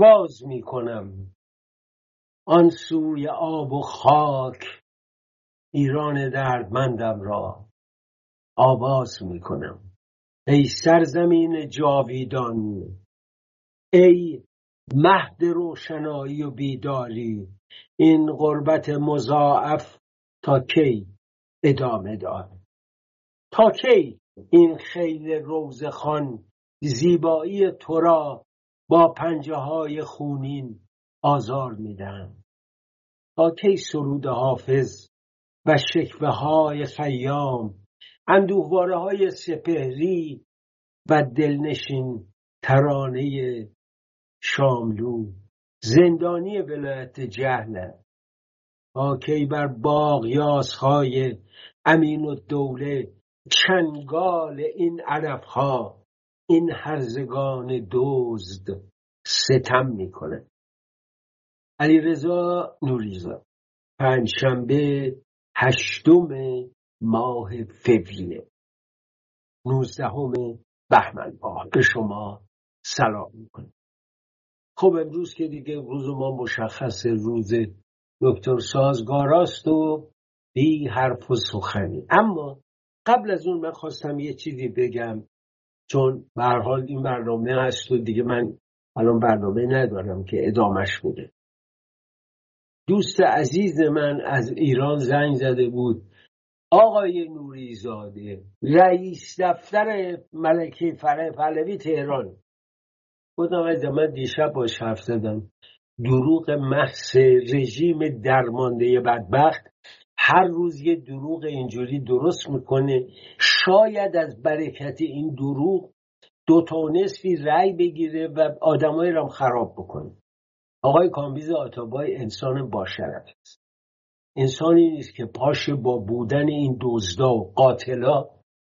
باز می کنم آن سوی آب و خاک ایران دردمندم را آواز می کنم ای سرزمین جاویدان ای مهد روشنایی و بیداری این غربت مضاعف تا کی ادامه دار تا کی این خیل روزخان زیبایی تو را با پنجه های خونین آزار میدن تا کی سرود حافظ و شکوه های خیام اندوهواره های سپهری و دلنشین ترانه شاملو. زندانی ولایت جهل تا کی بر باغ یاسهای امین و دوله چنگال این علفها این هرزگان دزد ستم می‌کنه. علیرضا نوریزا پنجشنبه هشتم ماه فوریه نوزدهم بهمن ماه به شما سلام می‌کنم. خب امروز که دیگه روز ما مشخص روز دکتر سازگاراست و بی حرف و سخنی. اما قبل از اون من خواستم یه چیزی بگم. چون به حال این برنامه هست و دیگه من الان برنامه ندارم که ادامش بوده دوست عزیز من از ایران زنگ زده بود. آقای نوریزاده رئیس دفتر ملکی فره پهلوی تهران. گفتم از من دیشب باش حرف زدم. دروغ محض رژیم درمانده بدبخت هر روز یه دروغ اینجوری درست می‌کنه. شاید از برکت این دروغ دو تا نصفی رأی بگیره و آدمایی را خراب بکنه. آقای کامبیز آتابای انسان باشرف است. انسانی نیست که پاش با بودن این دزدا و قاتلا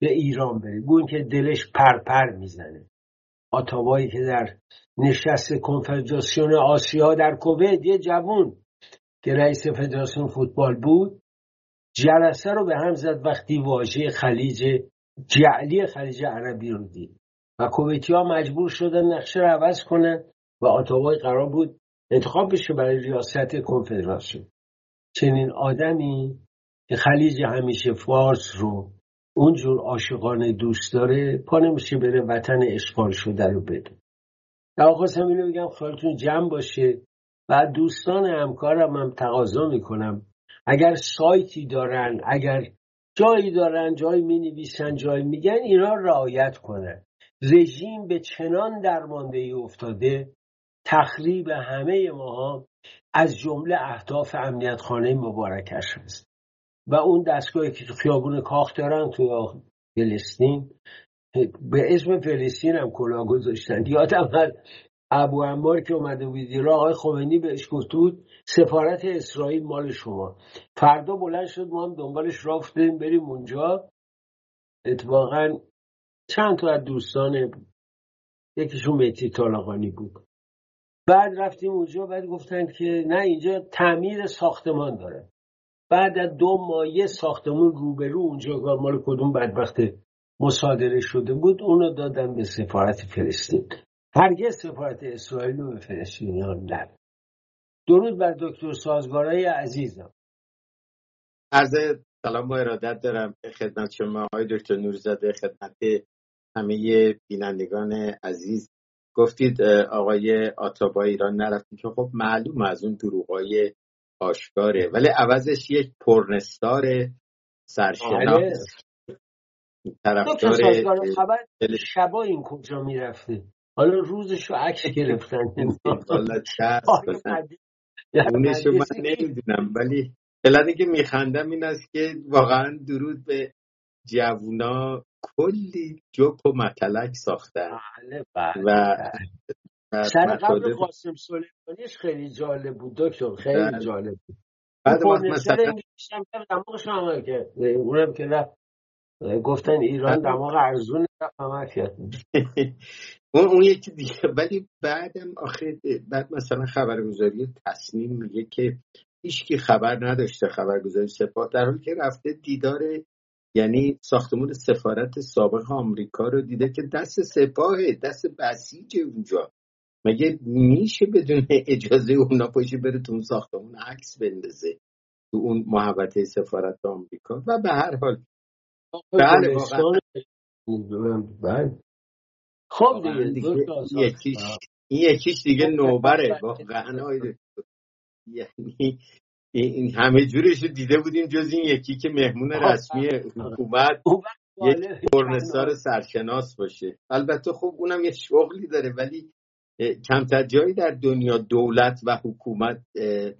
به ایران بره. گوین که دلش پرپر می‌زنه. آتابایی که در نشست کنفدراسیون آسیا در کویت یه جوون که رئیس فدراسیون فوتبال بود جلسه رو به هم زد وقتی واژه خلیج جعلی خلیج عربی رو دید. و کویتی ها مجبور شدن نقشه رو عوض کنن و آتاوای قرار بود انتخاب بشه برای ریاست کنفدراسیون. چنین آدمی که خلیج همیشه فارس رو اونجور عاشقانه دوست داره پا نمیشه بره وطن اشغال شده رو بده. در خواستم اینو بگم خیالتون جمع باشه. و دوستان همکارم هم تقاضا می‌کنم. اگر سایتی دارن اگر جایی دارن جایی می نویسن جایی میگن اینا رعایت کنن. رژیم به چنان درمانده افتاده تخریب همه ماها از جمله اهداف امنیت خانه مبارکش هست. و اون دستگاهی که تو خیابون کاخ دارن تو فلسطین به اسم فلسطین هم کلا گذاشتن. یادم ابو انبار که اومده بود ایران آقای خمینی بهش گفت سفارت اسرائیل مال شما. فردا بلند شد ما هم دنبالش رافتیم بریم اونجا. اتفاقا چند تا از دوستان یکیشون میتی طالقانی بود. بعد رفتیم اونجا بعد گفتن که نه اینجا تعمیر ساختمان داره. بعد از دو ماه یه ساختمون روبرو اونجا مال کدوم بدبخت مصادره شده بود اونو دادن به سفارت فلسطین. هرگز سفارت اسرائیل رو به فلسطینیان نداد درود بر دکتر سازگارای عزیزم. عرض سلام با ارادت دارم خدمت شما آقای دکتر نورزاده خدمت همه بینندگان عزیز. گفتید آقای آتابا ایران نرفتید که خب معلوم از اون دروغای آشکاره ولی عوضش یک پرنستار سرشناس طرفدار خبر شبا این کجا می‌رفته حالا روزشو عکس گرفتن. اونشو من نمی‌دونم ولی علتی که میخندم این است که واقعا درود به جوونا کلی جوک و متلک ساختن بله بله و سر قبل قاسم سلیمانیش خیلی جالب بود دکتر خیلی بله. جالب بود. بعد مثلا دماغش عمل کرد اونم که رفت گفتن ایران دماغ ارزون عمل کرد اون اون یکی دیگه. ولی بعدم آخه بعد مثلا خبرگزاری تصمیم میگه که هیچکی خبر نداشته خبرگزاری سپاه. در حالی که رفته دیدار یعنی ساختمون سفارت سابق آمریکا رو دیده که دست سپاه دست بسیج اونجا. مگه میشه بدون اجازه اونا پاشه بره تو اون ساختمون عکس بندازه؟ تو اون محبته سفارت آمریکا. و به هر حال بله بله. خب دیگه یکیش این یکیش دیگه نوبره. واقعا یعنی این همه جورش رو دیده بودیم جز این یکی که مهمون رسمی حکومت یک پرنسار سرشناس باشه. البته خب اونم یه شغلی داره ولی کمتر جایی در دنیا دولت و حکومت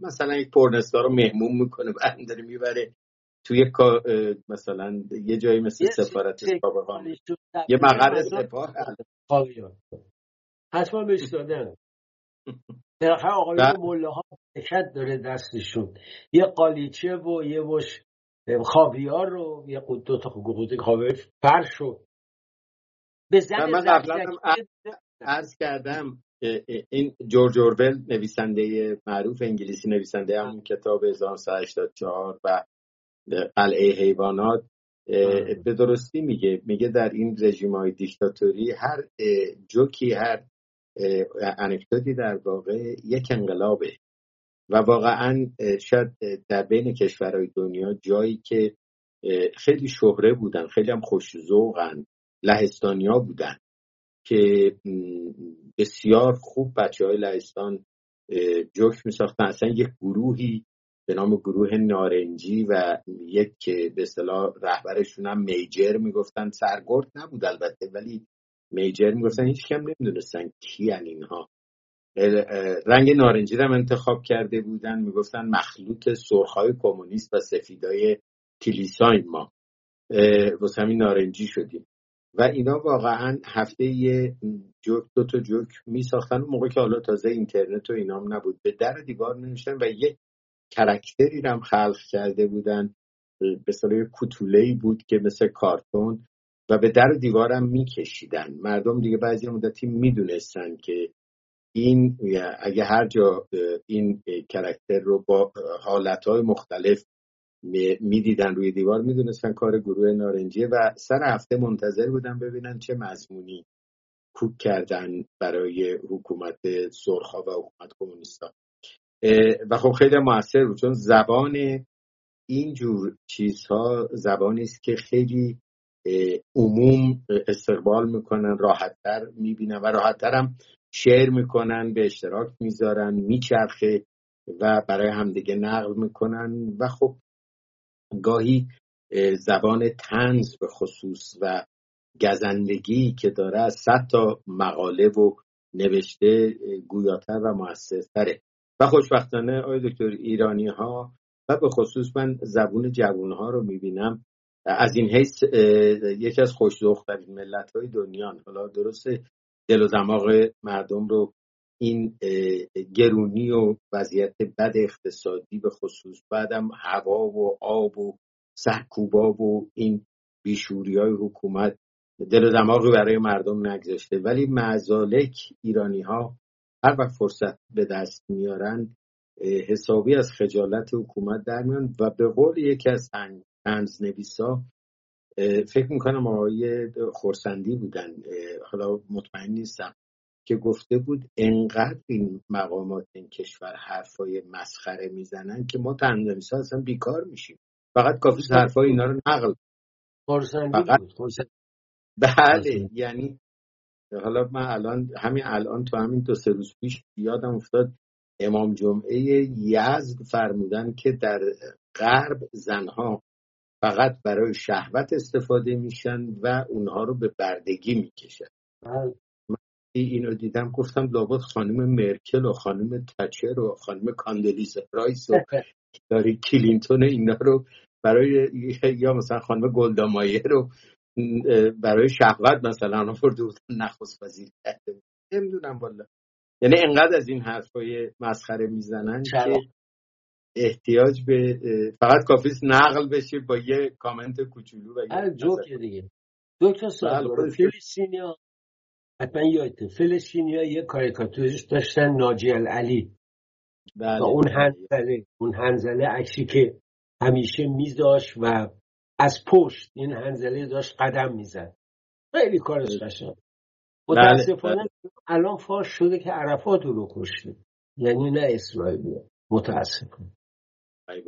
مثلا یک پرنسار رو مهمون می‌کنه داره می‌بره. توی مثلا یه جایی مثل سفارت سابقان یه مقر سپاه. حتما بهش دادن بالاخره آقایون مله ها حرکت داره دستشون. یه قالیچه و یه وش خاویار رو یه دو تا قوطه خاویار فرش رو به زن من قبلا عرض کردم این جورج اورول نویسنده معروف انگلیسی نویسنده همون کتاب 1984 و قلعه حیوانات به درستی میگه. میگه در این رژیم های دیکتاتوری هر جوکی هر انکدوتی در واقع یک انقلابه. و واقعا شاید در بین کشورهای دنیا جایی که خیلی شهره بودن خیلی هم خوش ذوقن لهستانیا بودن که بسیار خوب بچه های لهستان جوک می ساختن اصلا یک گروهی به نام گروه نارنجی و یک که به اصطلاح رهبرشون هم میجر می‌گفتن. سرگرد نبود البته ولی میجر می‌گفتن هیچ کم نمی‌دونستن کی اینها. رنگ نارنجی رو انتخاب کرده بودن. می‌گفتن مخلوط سرخهای کمونیست و سفیدای کلیساین ما. واسه همین نارنجی شدیم. و اینا واقعا هفته یه جوک دو تا جوک می ساختن اون موقع که حالا تازه اینترنت و اینام نبود. به در دیوار نوشتن و یک کرکتری هم خلق کرده بودن. به صلاح کتوله بود که مثل کارتون و به در دیوارم میکشیدن. مردم دیگه بعضی مدتی می‌دونستن که این اگه هر جا این کرکتر رو با حالتهای مختلف می‌دیدن روی دیوار می‌دونستن کار گروه نارنجیه و سر هفته منتظر بودن ببینن چه مضمونی کوک کردن برای حکومت سرخا و حکومت کمونیستا و خب خیلی موثر بود چون زبان اینجور چیزها زبانی است که خیلی عموم استقبال می‌کنن راحتتر می‌بینن و راحتتر هم شعر می‌کنن به اشتراک می‌ذارن میچرخه و برای همدیگه نقل می‌کنن و خب گاهی زبان تنز به خصوص و گزندگی که داره از صد تا مقاله و نوشته گویاتر و موثرتره. و خوشبختانه آقای دکتر ایرانی ها و به خصوص من زبون جوون ها رو می‌بینم. از این حیث یکی از خوشدخترین ملت های دنیا. حالا درسته دل و دماغ مردم رو این گرونی و وضعیت بد اقتصادی به خصوص بعدم هوا و آب و سرکوبا و این بیشوری های حکومت دل و دماغی برای مردم نگذاشته. ولی معزالک ایرانی ها هر وقت فرصت به دست میارن حسابی از خجالت حکومت در میان و به قول یکی از تنز نویسا فکر می‌کنم آقای خورسندی بودن. حالا مطمئن نیستم که گفته بود انقدر این مقامات این کشور حرفای مسخره می‌زنن که ما تنظیمیسا اصلا بیکار میشیم. فقط کافیه حرفای اینا رو نقل خورسندی بود. بله یعنی حالا من الان همین الان تو همین دو سه روز پیش یادم افتاد امام جمعه یزد فرمودن که در غرب زنها فقط برای شهوت استفاده میشن و اونها رو به بردگی می‌کشن بله. من اینو دیدم گفتم لابد خانم مرکل و خانم تاچر و خانم کاندولیزا رایس و هیلاری کلینتون اینا رو برای یا مثلا خانم گلدا مایر رو برای شهوت مثلا آورده بودن نخست وزیر کرده نمی‌دونم والا. یعنی انقدر از این حرفای مسخره می‌زنن که احتیاج به فقط کافیست نقل بشه با یه کامنت کوچولو و یه جوک دیگه. دکتر بله، فلسطینیا حتما یادته فلسطینیا یه کاریکاتوریست داشتن ناجی علی بله. اون هنزله اون هنزله عکسی که همیشه میذاش و از پشت این هنزله داشت قدم می‌زد. خیلی کارش. قشنگ. متاسفانه الان فاش شده که عرفات رو کشته. یعنی نه اسرائیل متاسفانه.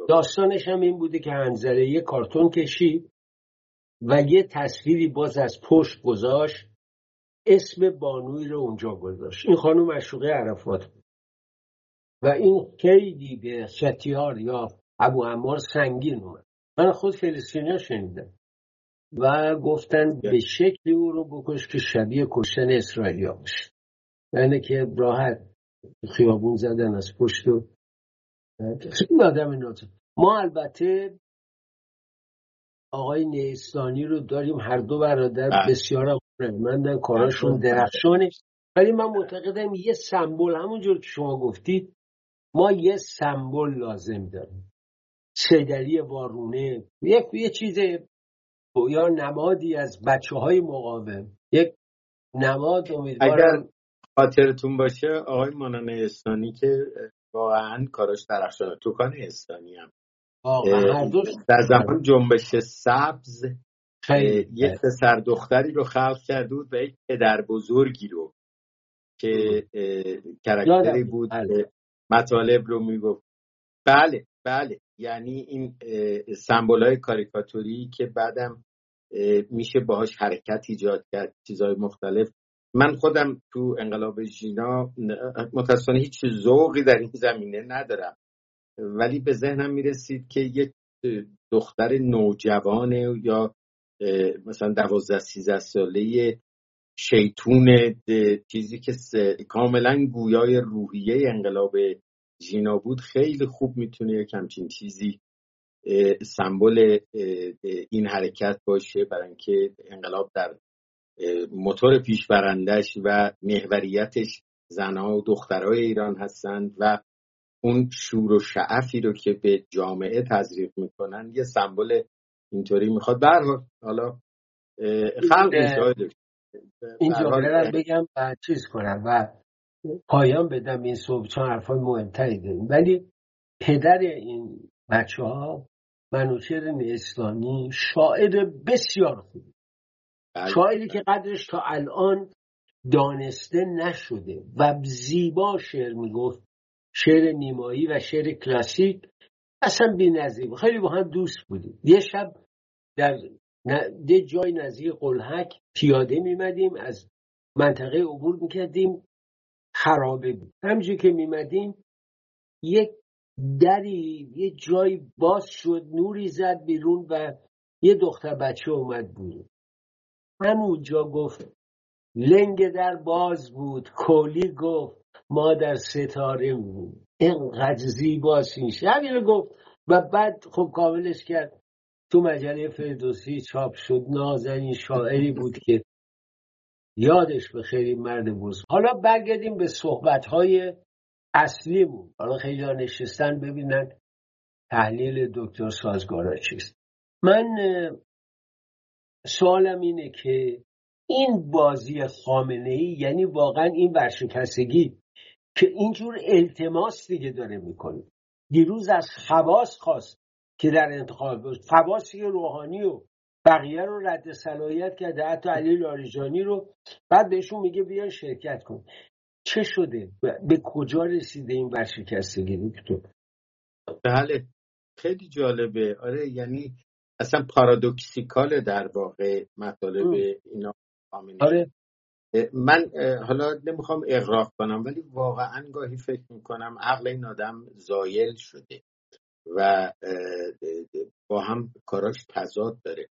داستانش هم این بوده که هنزله یه کارتون کشید و یه تصویری باز از پشت گذاشت. اسم بانوی رو اونجا گذاشت. این خانم مشوقه عرفات بود. و این خیلی به ستیار یا ابو عمار سنگین اومد. من خود فلسطینیا شنیدم و گفتن به شکلی او رو بکش که شبیه کشتن اسرائیلیا باشه. یعنی که راحت خیابون زدن از پشت و خیلی آدم ما البته آقای نیستانی رو داریم هر دو برادر بله. بسیار من کاراشون بله. درخشانه. ولی من معتقدم یه سمبل همونجور که شما گفتید ما یه سمبل لازم داریم. سیدلی وارونه. یک یه چیز یا نمادی از بچه های مقاوم. یک نماد امیدوارم اگر خاطرتون باشه آقای مانان استانی که واقعا کاراش درخشانه. توکان استانی هم. در زمان جنبش سبز یک پسر دختری رو خلق کرده بود و یک پدر بزرگی رو که کرکتری بود بله. مطالب رو می‌گفت. بله. بله یعنی این سمبول های کاریکاتوری که بعدم میشه باهاش حرکت ایجاد کرد چیزهای مختلف. من خودم تو انقلاب ژینا متاسفانه هیچ ذوقی در این زمینه ندارم. ولی به ذهنم می‌رسید که یک دختر نوجوانه یا مثلا دوازده سیزده ساله شیطون چیزی که کاملا گویای روحیه انقلاب ژینا بود خیلی خوب می‌تونه یک همچین چیزی سمبل این حرکت باشه برای اینکه انقلاب در موتور پیشبرندش و محوریتش زنها و دخترهای ایران هستند و اون شور و شعفی رو که به جامعه تزریق می‌کنن یه سمبل اینطوری می‌خواد. برها حالا خلق این جمله بگم و چیز کنم و پایان بدم این صبح چون حرفای مهمتری داریم. ولی پدر این بچه ها منوچهر اسلامی شاعر بسیار خوب. بله. شاعری که قدرش تا الان دانسته نشده و زیبا شعر می‌گفت. شعر نیمایی و شعر کلاسیک اصلا بی نظیر خیلی با هم دوست بودیم. یه شب در یه جای نزدیک قلحک پیاده میمدیم از منطقه عبور می‌کردیم. خرابه بود. همجور که میمدیم یک دری یه جایی باز شد نوری زد بیرون و یه دختر بچه اومد بیرون. همونجا گفت لنگ در باز بود. کولی گفت ما در ستاره بود اینقدر زیباست این همین گفت. و بعد خب کاملش کرد. تو مجله فردوسی چاپ شد. نازنین شاعری بود که یادش به خیلی مرد بود حالا برگردیم به صحبت های اصلیمون حالا خیلی ها نشستن ببینن تحلیل دکتر سازگارا چیست. من سوالم اینه که این بازی خامنه ای یعنی واقعا این ورشکستگی که اینجور التماس دیگه داره می‌کنه. دیروز از خواست خواست که در انتخاب خواصی روحانی و بقیه رو رد صلاحیت کرده حتی علی لاریجانی رو. بعد بهشون میگه بیان شرکت کن. چه شده؟ به کجا رسیده این ورشکستگی دکتر؟ بله. خیلی جالبه. آره یعنی اصلا پارادوکسیکال در واقع مطالب اینا آره. من حالا نمی‌خوام اغراق کنم ولی واقعا گاهی فکر می‌کنم عقل این آدم زایل شده و با هم کاراش تضاد داره.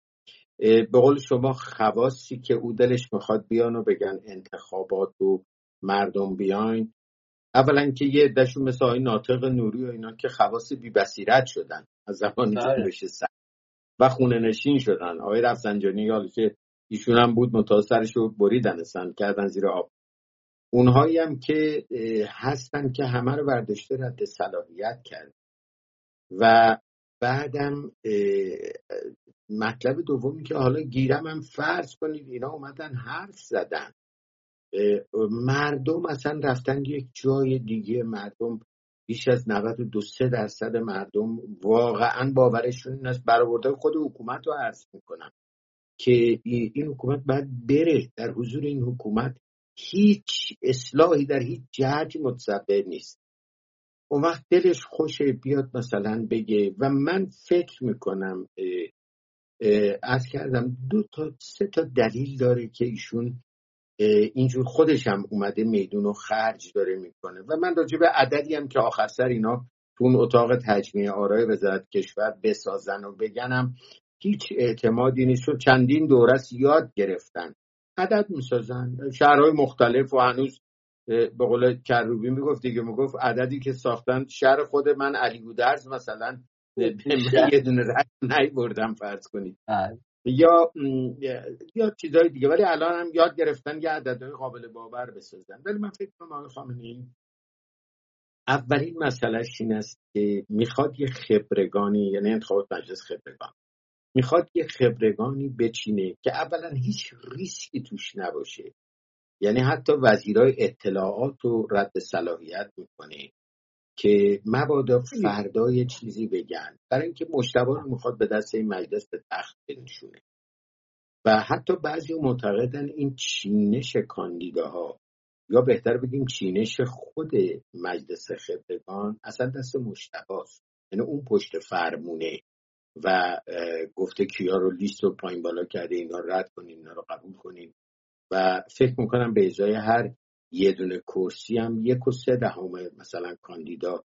به قول شما خواصی که او دلش می‌خواد بیان و بگن انتخابات و مردم بیاین. اولا که یه عدهشون مثل آقای ناطق نوری و اینا که خواص بی بسیرت شدن. از زمان بله. جنبش سر و خونه نشین شدن. آقای رفسنجانی یا که ایشون هم بود متاثرش رو بریدن کردن زیر آب. اونهایی هم که هستن که همه رو برداشته رد صلاحیت کرد. و بعدم مطلب دومی که حالا گیرم هم فرض کنید اینا اومدن حرف زدن. مردم اصلا رفتن یک جای دیگه مردم بیش از 92 درصد مردم واقعا باورشون این است برآورده خود حکومت رو عرض می‌کنم که این حکومت باید بره. در حضور این حکومت هیچ اصلاحی در هیچ جهتی متصبر نیست. اون وقت دلش خوشه بیاد مثلا بگه و من فکر می‌کنم از کردم دو تا سه تا دلیل داره که ایشون اینجور خودش هم اومده میدون و خرج داره می‌کنه. و من راجع به عددی هم که آخر سر اینا تو اون اتاق تجمیع آرای وزارت کشور بسازن و بگنم هیچ اعتمادی نیست چندین دوره یاد گرفتن. عدد می‌سازن. شهرهای مختلف و هنوز به قول کروبی می‌گفت دیگه می‌گفت عددی که ساختن شهر خود من علی گودرز مثلا. یه دونه رد بردم فرض کنید. بله. یا یا چیزای دیگه. ولی الان هم یاد گرفتن یه عددهای قابل باور بسازن. ولی من فکر کنم آقای خامنه‌ای اولین مسئلهش این است که می‌خواد یه خبرگانی یعنی انتخابات مجلس خبرگان. می‌خواد یه خبرگانی بچینه که اولا هیچ ریسکی توش نباشه. یعنی حتی وزیرای اطلاعات رو رد صلاحیت می‌کنه که مبادا فردا یه چیزی بگن. برای اینکه مشتبه رو می‌خواد به دست این مجلس به تخت بنشونه. و حتی بعضی معتقدن این چینش کاندیداها یا بهتر بگیم چینش خود مجلس خبرگان اصلا دست مشتباست یعنی اون پشت فرمونه و گفته کیا رو لیست رو پایین بالا کرده اینا رد کنیم اینا رو قبول کنیم و فکر می‌کنم به ازای هر یه دونه کرسی هم یک و سه دهم مثلا کاندیدا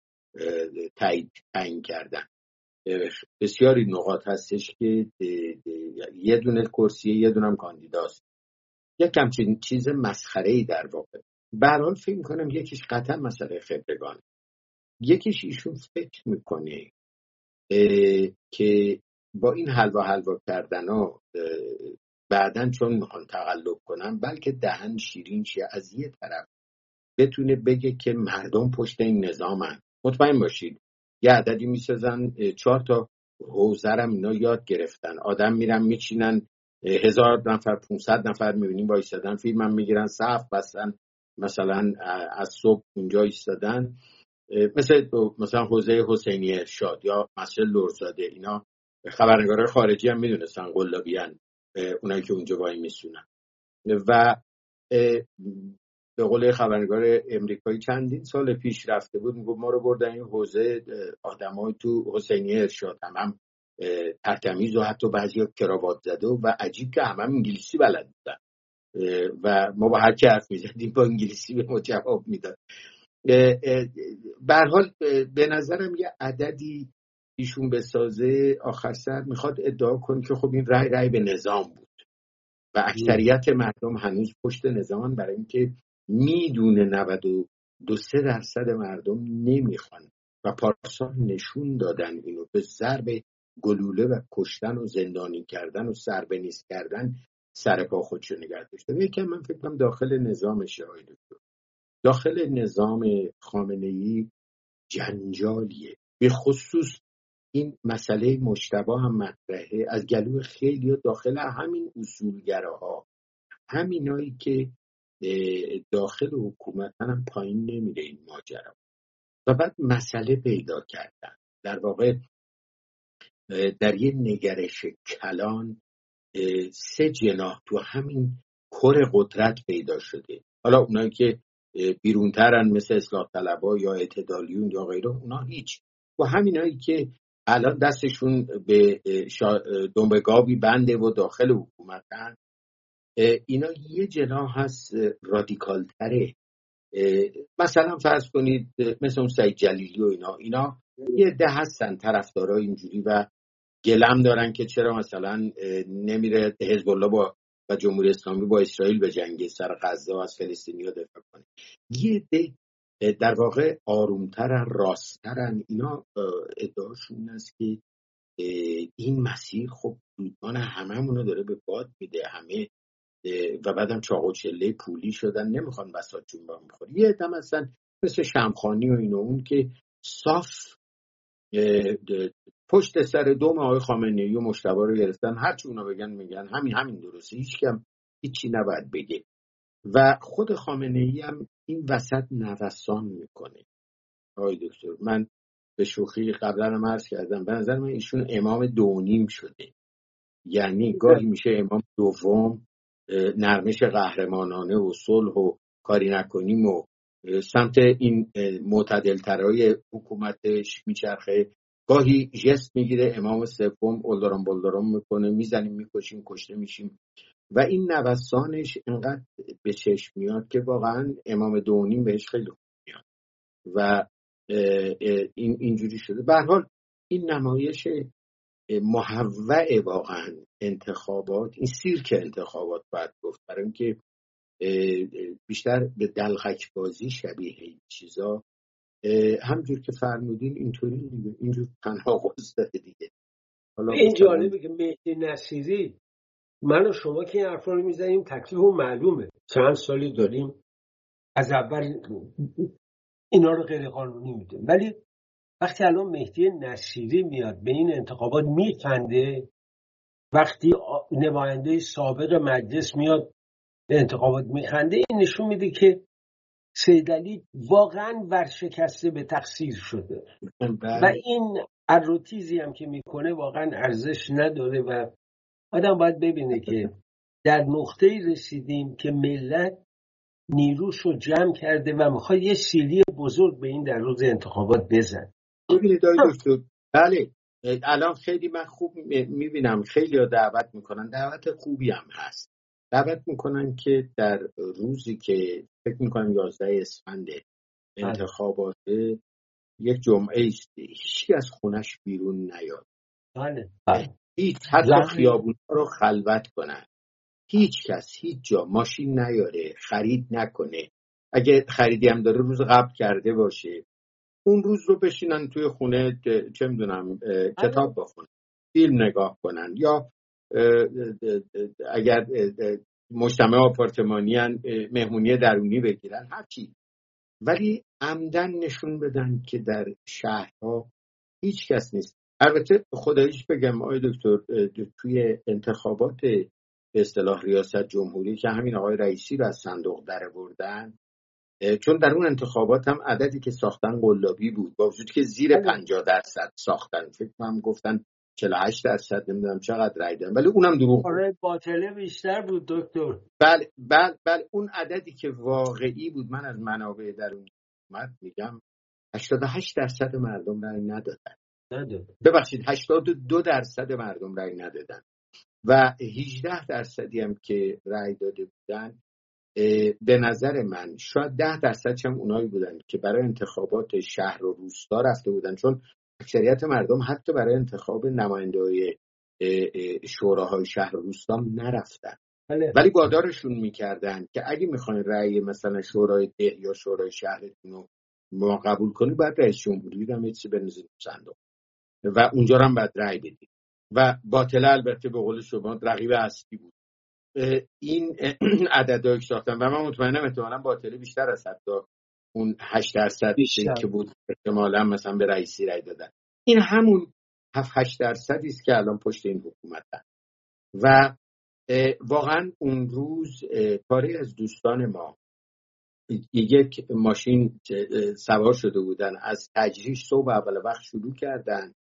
تایید تعیین کردن. بسیاری نقاط هستش که یه دونه کرسی یه دونه کاندیداست. یک همچین چیز مسخره ای در واقع. برحال فکر می‌کنم یکیش قطعا مسئله خبرگان یکیش ایشون فکر می‌کنه که با این حلوا حلوا کردن ها بعدا چون می‌خوان تقلب کنن بلکه دهن شیرین چیه از یه طرف بتونه بگه که مردم پشت این نظامن. مطمئن باشید یه عددی می‌سازن چهار تا حوزرم اینا یاد گرفتن. آدم میرن میچینن هزار نفر 500 نفر می‌بینیم با ایستادن فیلم هم می‌گیرن صف بستن مثلا از صبح اونجا ایستادن. مثل مثلا حوزه حسینی ارشاد یا مسجد لورزاده اینا خبرنگارای خارجی هم می‌دونستن قلابیان. اونایی که اونجا وای میسونن. و به قول خبرنگار امریکایی چندین سال پیش رفته بود می‌گفت ما رو بردن این حوزه آدمای تو حسینی ارشاد هم, هم ترتمیز و حتی بعضی کراوات زده و عجیب که هم, هم انگلیسی بلد بودن. و ما با هر حرف می‌زدیم با انگلیسی به ما جواب می‌داد. به حال به نظرم یه عددی ایشون بسازه آخر سر می‌خواد ادعا کنه که خب این رای رای به نظام بود. و اکثریت مردم هنوز پشت نظام برای اینکه می‌دونه 92 سه درصد مردم نمی‌خوان و پارسال نشون دادن اینو. به ضرب گلوله و کشتن و زندانی کردن و سربه نیست کردن سر پا خودشو نگه داشته. یکم من فکر کنم داخل نظام شهایی داخل نظام خامنه ای جنجالیه. به خصوص این مسئله مشتبه هم مطرحه. از گلو خیلی داخل همین اصولگراها. همینایی که داخل حکومت هم پایین نمیره این ماجرا. و بعد مسئله پیدا کردن. در واقع در یه نگرش کلان سه جناح تو همین کر قدرت پیدا شده. حالا اونایی که بیرونترن مثل اصلاح طلبا یا اعتدالیون یا غیره اونا هیچ. و همینایی که الان دستشون به شا... دنبگابی بنده و داخل حکومتن. اینا یه جنا هست رادیکال تره مثلا فرض کنید مثل اون سعید جلیلی و اینا. اینا یه ده هستن طرفدارای اینجوری و گلم دارن که چرا مثلا نمیره حزب الله با و جمهوری اسلامی با اسرائیل به جنگ سر غزه و از فلسطینیا دفاع کنه. یه ده در واقع آرومترن راستترن اینا ادعاشون است که این مسیر خب دودمان همه داره به باد میده. همه و بعدم چاق و چله پولی شدن. نمی‌خوان بسات جنبا می‌خوری یه دم هستن مثل شمخانی و این اون که صاف پشت سر دوم آقای خامنه مشتبه رو گرفتن. هرچی اونا بگن میگن. همین همین درسته. هیچ کم هیچی نباید بگه. و خود خامنه ای هم این وسط نوسان می‌کنه. آقای دکتر من به شوخی قبلا هم عرض کردم به نظر من ایشون امام دونیم شده. یعنی گاهی میشه امام دوم نرمش قهرمانانه و صلح و کاری نکنیم و سمت این معتدلترهای حکومتش میچرخه. گاهی جست می‌گیره امام سوم اولدارم بولدارم می‌کنه می‌زنیم می‌کشیم کشته میشیم. و این نوسانش انقدر به چشم میاد که واقعا امام دونیم بهش خیلی خوب میاد. و این اینجوری شده. به حال این نمایش محوع واقعا انتخابات این سیرک انتخابات باید گفت. برای اینکه بیشتر به دلغک بازی شبیه این چیزا. همجور که فرمودین اینطوری دیگه. اینجور تنها داده دیگه. حالا این جالبه که مهدی نصیری من و شما که این حرفا رو می‌زنیم تکلیف معلومه. چند سالی داریم از اول اینا رو غیر قانونی می‌دونیم. ولی وقتی الان مهدی نصیری میاد به این انتخابات میخنده وقتی نماینده سابق مجلس میاد به انتخابات میخنده این نشون میده که سیدلی واقعا ورشکسته به تقصیر شده. بله. و این اروتیزی هم که می‌کنه واقعا ارزش نداره و آدم باید ببینه که در نقطه رسیدیم که ملت نیروش رو جمع کرده و می‌خواد یه سیلی بزرگ به این در روز انتخابات بزن. ببینید دکتر بله الان خیلی من خوب می‌بینم خیلی ها دعوت می‌کنن. دعوت خوبی هم هست. دعوت می‌کنن که در روزی که فکر می‌کنم 11 اسفند بله. انتخابات یک جمعه است هیچی از خونش بیرون نیاد. بله, بله. هیچ حتی خیابون رو خلوت کنن. هیچ کس هیچ جا ماشین نیاره خرید نکنه. اگه خریدی هم داره روز قبل کرده باشه. اون روز رو بشینن توی خونه چه می‌دونم کتاب بخونن فیلم نگاه کنن یا اگر مجتمع آپارتمانی مهمونی درونی بگیرن هرچی ولی عمدن نشون بدن که در شهرها هیچ کس نیست. البته خداییش بگم آقای دکتر توی انتخابات به اصطلاح ریاست جمهوری که همین آقای رئیسی رو از صندوق در بردن چون در اون انتخابات هم عددی که ساختن قلابی بود با وجود که زیر 50 بله. درصد ساختن. فکر کنم گفتن 48 درصد نمی‌دونم چقدر رای دادن ولی اونم دروغ آره باطله بیشتر بود دکتر. بله بله بله اون عددی که واقعی بود من از منابع در اون اومد میگم 88 درصد مردم رای ندادن. ببخشید 82 درصد مردم رای ندادن و 18 درصدی هم که رای داده بودن به نظر من شاید ده درصد هم اونایی بودن که برای انتخابات شهر و روستا رفته بودن چون اکثریت مردم حتی برای انتخاب نماینده های شوراهای شهر و روستا نرفتن. بله. ولی وادارشون می‌کردن که اگه می‌خواین رأی مثلا شورای ده یا شورای شهرتون رو ما قبول کنی باید رئیس جمهوری رو هم یه چیزی صندوق. و اونجا هم باید رأی بدید و باطله البته به قول شما رقیب اصلی بود. این عددهایی که ساختن و من مطمئنم احتمالا باطله بیشتر از حتی اون 8 درصد که بود احتمالا مثلا به رئیسی رای دادن. این همون 7 8 درصدی است که الان پشت این حکومت هست. و واقعا اون روز پاره از دوستان ما یک ماشین سوار شده بودن. از تجریش صبح اول وقت شروع کردن.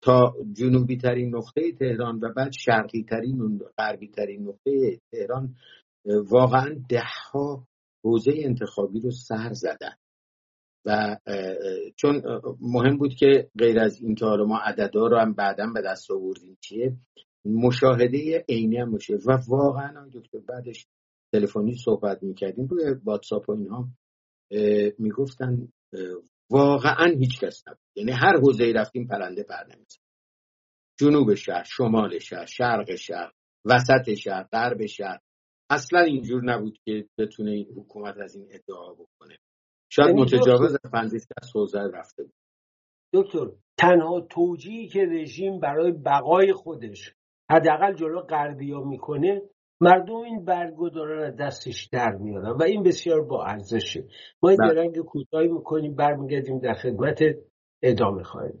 تا جنوبی ترین نقطه تهران و بعد شرقی ترین و غربی ترین نقطه تهران واقعا ده ها حوزه انتخابی رو سر زدن. و چون مهم بود که غیر از اینکه حالا ما عددا رو هم بعدا به دست آوردیم چیه؟ مشاهده عینی هم باشه. و واقعا دکتر بعدش تلفنی صحبت می‌کردیم روی واتساپ و اینها می‌گفتن واقعا هیچ کس نبود. یعنی هر حوزه رفتیم پرنده پر نمیزن جنوب شهر شمال شهر شرق شهر وسط شهر غرب شهر. اصلا اینجور نبود که بتونه این حکومت از این ادعا بکنه. شاید متجاوز از حوزه رفته بود. دکتر تنها توجیهی که رژیم برای بقای خودش حداقل جلو غربیا می‌کنه مردم این برگو دارن از دستش در میارن و این بسیار با ارزشه ما این بله. درنگ کوتاهی می‌کنیم برمیگردیم در خدمت ادامه خواهیم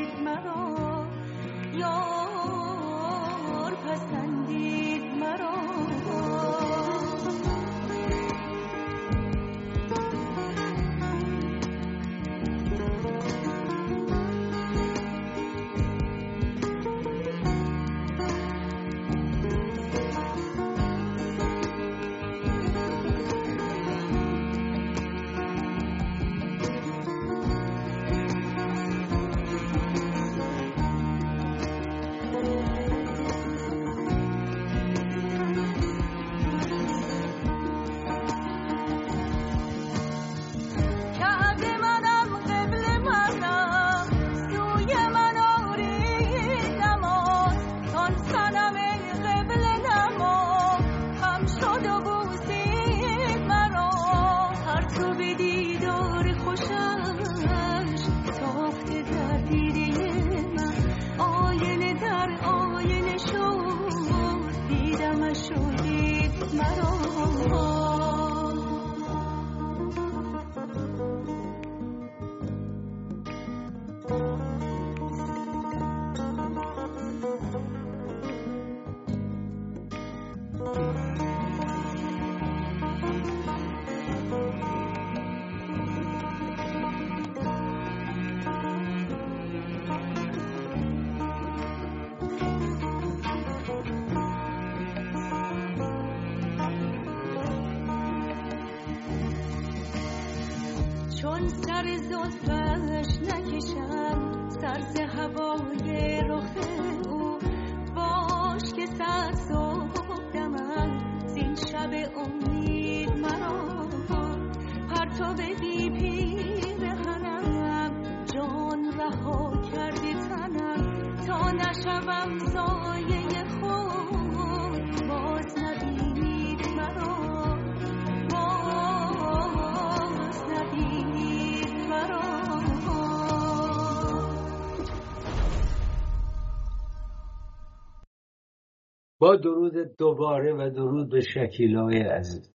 با درود دوباره و درود به شکیلای عزیز.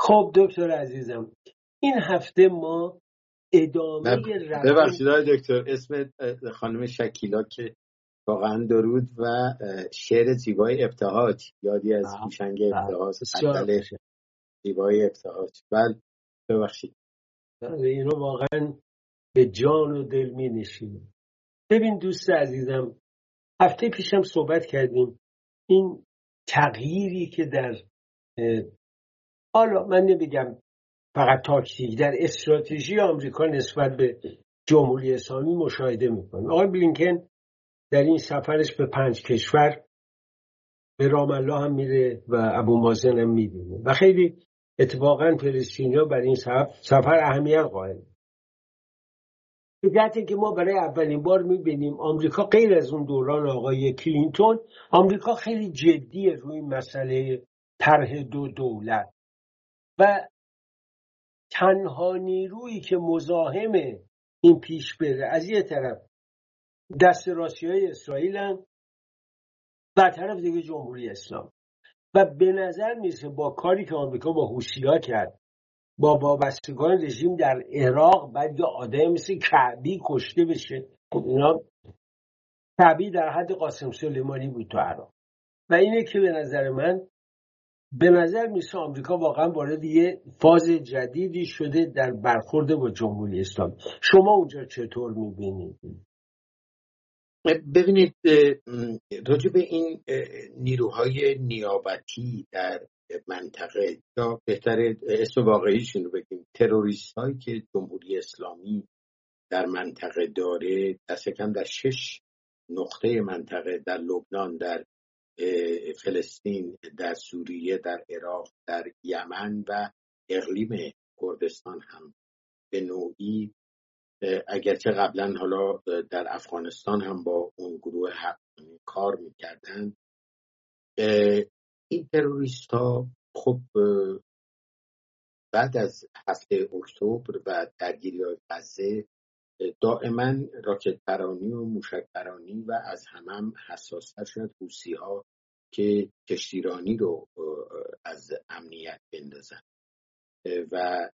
خب دکتر عزیزم این هفته ما ادامه ببخشید دکتر اسم خانم شکیلا که واقعا درود و شعر زیبای ابتهاج یادی از هوشنگ ابتهاج زیبای ابتهاج. بله ببخشید. اینو واقعا به جان و دل می نشیم ببین دوست عزیزم هفته پیشم صحبت کردیم این تغییری که در حالا من نمیگم فقط تاکتیک در استراتژی آمریکا نسبت به جمهوری اسلامی مشاهده می‌کنیم آقای بلینکن در این سفرش به پنج کشور به رام الله هم میره و ابو مازن هم می‌بینه. و خیلی اتفاقا فلسطینیا بر این سفر اهمیت قائل. به که ما برای اولین بار می‌بینیم آمریکا غیر از اون دوران آقای کلینتون آمریکا خیلی جدیه روی مسئله طرح دو دولت. و تنها نیرویی که مزاحم این پیش بره از یه طرف دست راستی های اسرائیل هم و طرف دیگه جمهوری اسلام. و به نظر می‌رسه با کاری که آمریکا با حوشیا کرد با وابستگان رژیم در عراق بعد یه آدم مثل کعبی کشته بشه. خب اینا کعبی در حد قاسم سلیمانی بود تو عراق. و اینه که به نظر من به نظر میسه آمریکا واقعا وارد یه فاز جدیدی شده در برخورد با جمهوری اسلامی. شما اونجا چطور می‌بینید؟ ببینید راجع به این نیروهای نیابتی در منطقه یا بهتر اسم واقعیشون رو بگیم. تروریست هایی که جمهوری اسلامی در منطقه داره دست کم در شش نقطه منطقه در لبنان در فلسطین در سوریه در عراق در یمن و اقلیم کردستان هم به نوعی اگرچه قبلا حالا در افغانستان هم با اون گروه کار می‌کردن. این تروریست ها خب بعد از هفته اکتبر و درگیری های غزه دائما راکت پرانی و موشک پرانی و از همم هم حساستر شد. روسی ها که کشتیرانی رو از امنیت بندازن. و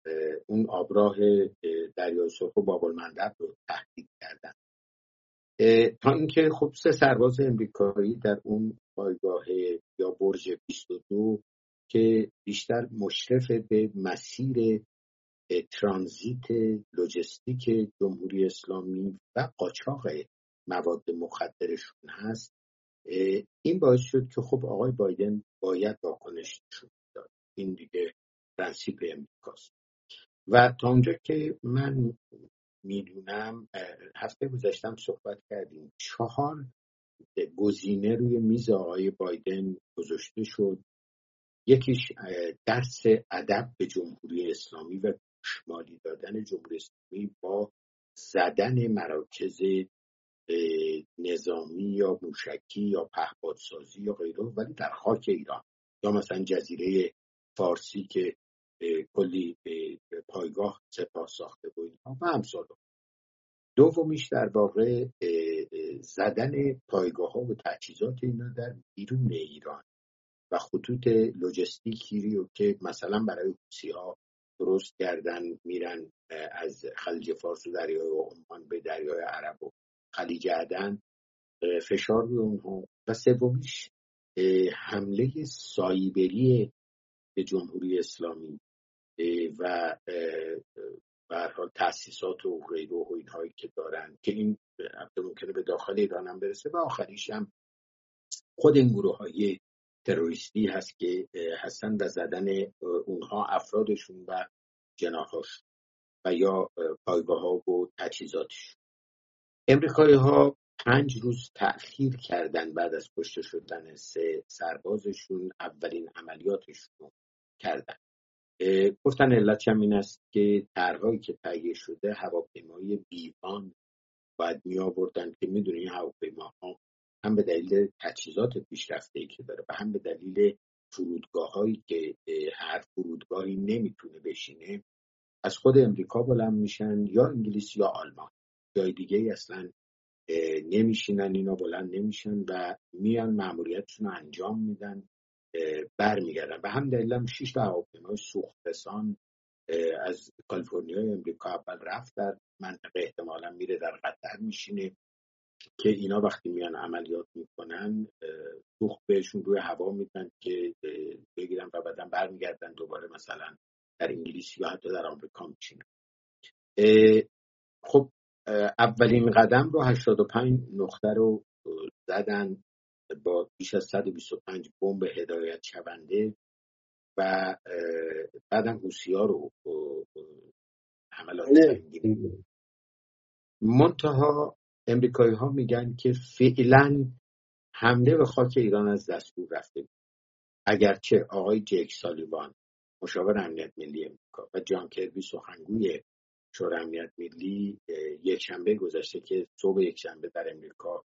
اون آبراه دریای سرخ و باب رو تهدید کردن. تا اینکه خب سه سرباز امریکایی در اون پایگاه یا برج 22 که بیشتر مشرف به مسیر ترانزیت لوجستیک جمهوری اسلامی و قاچاق مواد مخدرشون هست این باعث شد که خب آقای بایدن باید واکنش نشون داد این دیگه پرنسیپ امریکاست. و تا اونجا که من می‌دونم هفته گذاشتم صحبت کردیم. چهار گزینه روی میز آقای بایدن گذاشته شد. یکیش درس ادب به جمهوری اسلامی و شمالی دادن جمهوری اسلامی با زدن مراکز نظامی یا موشکی یا پهپادسازی یا غیره ولی در خاک ایران یا مثلا جزیره فارسی که کلی پایگاه سپاه ساخته و اینها و دومیش در واقع زدن پایگاه ها و تجهیزات اینا در بیرون ایران و خطوط لوجستیکی رو که مثلا برای حوسی ها درست کردن میرن از خلیج فارس و دریای عمان به دریای عرب و خلیج عدن فشار روی اونها. و سومیش حمله سایبری به جمهوری اسلامی. و به حال تاسیسات و غیره و اینهایی که دارن که این ممکنه به داخل ایران هم برسه و آخریش هم خود این گروه های تروریستی هست که هستن و زدن اونها افرادشون و جناهاش و یا پایگاه ها و تجهیزاتشون امریکایی ها پنج روز تأخیر کردن بعد از کشته شدن سه سربازشون اولین عملیاتشون کردن. گفتن علت هم این است که طرحهایی که تهیه شده هواپیمای بیوان باید می آوردن که می‌دونی این هواپیماها هم به دلیل تجهیزات پیشرفته ای که داره و هم به دلیل فرودگاه هایی که هر فرودگاهی نمی‌تونه بشینه از خود امریکا بلند میشن یا انگلیس یا آلمان. جای دیگه ای اصلا نمیشینن اینا بلند نمیشن و میان معمولیتشون رو انجام میدن. برمیگردن. و هم دلیلم شیش تا هواپیمای سوختسان از کالیفرنیا امریکا اول رفت در منطقه. احتمالا میره در قطر میشینه که اینا وقتی میان عملیات می‌کنن سوخت بهشون روی هوا میدن که بگیرن و بعدا برمیگردن دوباره مثلا در انگلیس یا حتی در آمریکا میشینن خب اولین قدم رو 85 نقطه رو زدن. با بیش از 125 بمب هدایت شونده و بعدم حوسی ها رو حملات بله. منتها امریکایی ها میگن که فعلا حمله به خاک ایران از دستور رفته اگرچه آقای جک سالیوان مشاور امنیت ملی امریکا و جان کربی سخنگوی شورای امنیت ملی یک شنبه گذشته که صبح یک شنبه در امریکا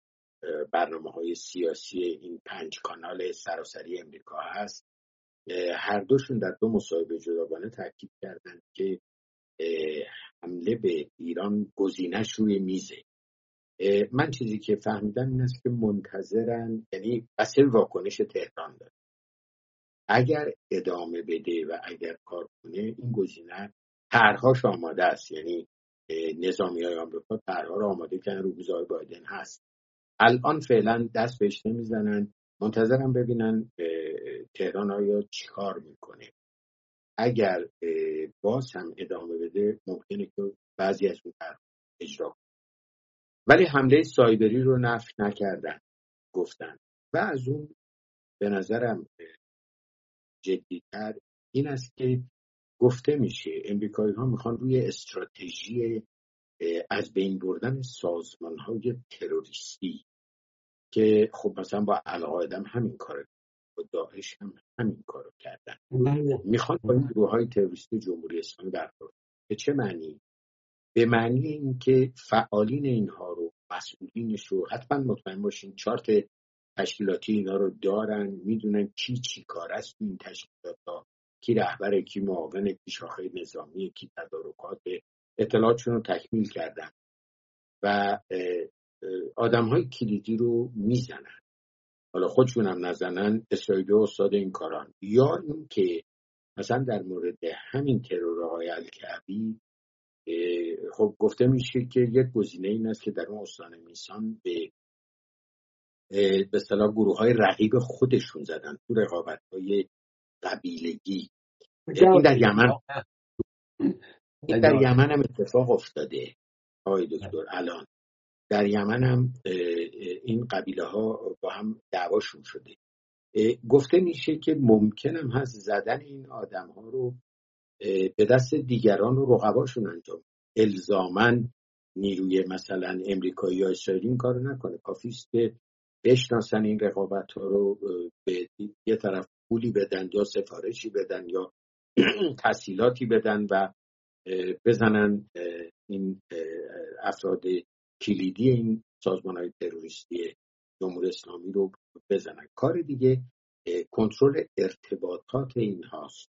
برنامه های سیاسی این پنج کانال سراسری امریکا هست. هر دوشون در دو مصاحبه جداگانه تاکید کردند که حمله به ایران گزینش روی میزه. من چیزی که فهمیدم این است که منتظرن یعنی اصل واکنش تهران داره. اگر ادامه بده و اگر کار کنه این گزینه طرحهاش آماده است. یعنی نظامی های آمریکا طرحها رو آماده کردن رو بایدن هست. الان فعلا دست بهش نمی‌زنن منتظرم ببینن تهران آیا چیکار می‌کنه. اگر باز هم ادامه بده ممکنه که بعضی از اون اجرا ولی حمله سایبری رو نفی نکردن گفتن. و از اون به نظرم جدیتر این است که گفته میشه امریکایی ها می‌خوان روی استراتژی از بین بردن سازمان های تروریستی که خب مثلا با القاعده همین کار با داعش هم همین کارو کردن. بله. می‌خوان با این گروه های تروریستی جمهوری اسلامی برخورد به چه معنی؟ به معنی اینکه فعالین اینها رو مسئولینش رو حتما مطمئن باشین چارت تشکیلاتی اینا رو دارن می‌دونن کی چی کار است این تشکیلات ها کی رهبر کی معاون کی شاخه نظامی کی تدارکات اطلاعاتشون رو تکمیل کردن. و آدم های کلیدی رو می‌زنن. حالا خودشون هم نزنن اسرائیل استاد این کاران. یا اینکه مثلا در مورد همین ترورهای الکعبی خب گفته میشه که یک گزینه این است که در اون استان میسان به به صلاح گروه های رقیب خودشون زدن تو رقابت های قبیلگی این در یمن. این در یمن هم اتفاق افتاده آقای دکتر الان. در یمن هم این قبیله ها با هم دعواشون شده. گفته میشه که ممکن هم هست زدن این آدم ها رو به دست دیگران و رقباشون انجام الزامن نیروی مثلا امریکایی یا اسرائیلی این کارو نکنه. کافیست که بشناسن این رقابت ها رو به یه طرف پولی بدن یا سفارشی بدن یا تحصیلاتی بدن و بزنن این افراد کلیدی این سازمان های تروریستی جمهوری اسلامی رو بزنن. کار دیگه کنترل ارتباطات این هاست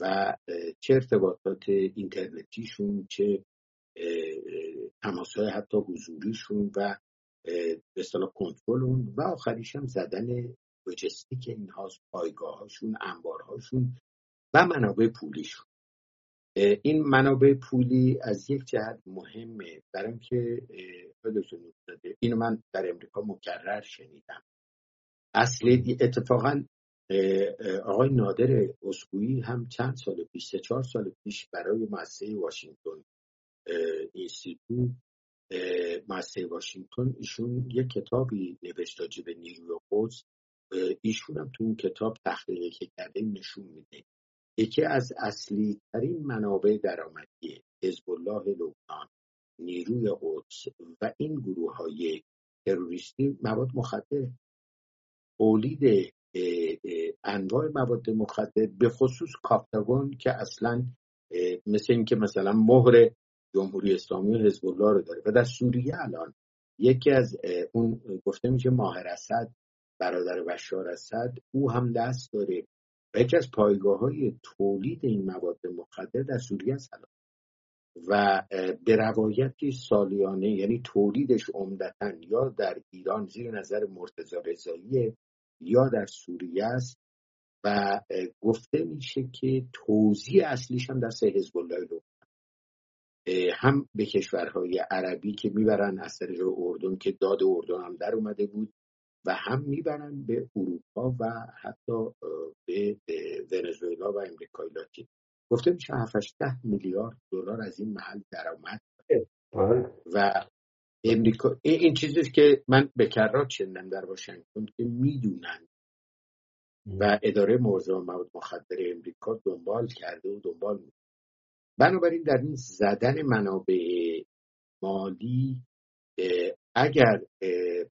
و چه ارتباطات اینترنتیشون چه تماس های حتی حضوریشون و به اصطلاح کنترل اون و آخریش هم زدن لوجستیک این هاست پایگاهاشون انبارهاشون و منابع پولیشون. این منابع پولی از یک جهت مهمه. برای اینکه اینو من در امریکا مکرر شنیدم. اصلی اتفاقا آقای نادر اسکویی هم چند سال پیش سه چهار سال پیش برای مؤسسه واشنگتن اینستیتو مؤسسه واشنگتن ایشون یک کتابی نوشت به نیروی قدس ایشون هم تو اون کتاب تحقیق که کرده نشون میده. یکی از اصلی ترین منابع درآمدی حزب الله لبنان نیروی قدس و این گروه های تروریستی مواد مخدر. تولید انواع مواد مخدر به خصوص کاپتاگون که اصلا مثل اینکه مثلا مهر جمهوری اسلامی حزب الله رو داره و در سوریه الان یکی از اون گفته میشه ماهر اسد برادر بشار اسد او هم دست داره یکی از پایگاه های تولید این مواد مخدر در سوریه است و به روایتی سالیانه یعنی تولیدش عمدتا یا در ایران زیر نظر مرتضی رضایی یا در سوریه است و گفته میشه که توضیح اصلیش هم دست حزب الله هم به کشورهای عربی که می‌برن از طریق اردن که داد اردن هم در اومده بود. و هم می‌برن به اروپا و حتی به ونزوئلا و امریکای لاتین. گفته میشه 7 ده میلیارد دلار از این محل درآمد. و امریکا این چیزی که من به کرات شنیدم در واشنگتن که می‌دونن. و اداره موضوع مواد مخدر امریکا دنبال کرده و دنبال می‌کنه بنابراین در این زدن منابع مالی اگر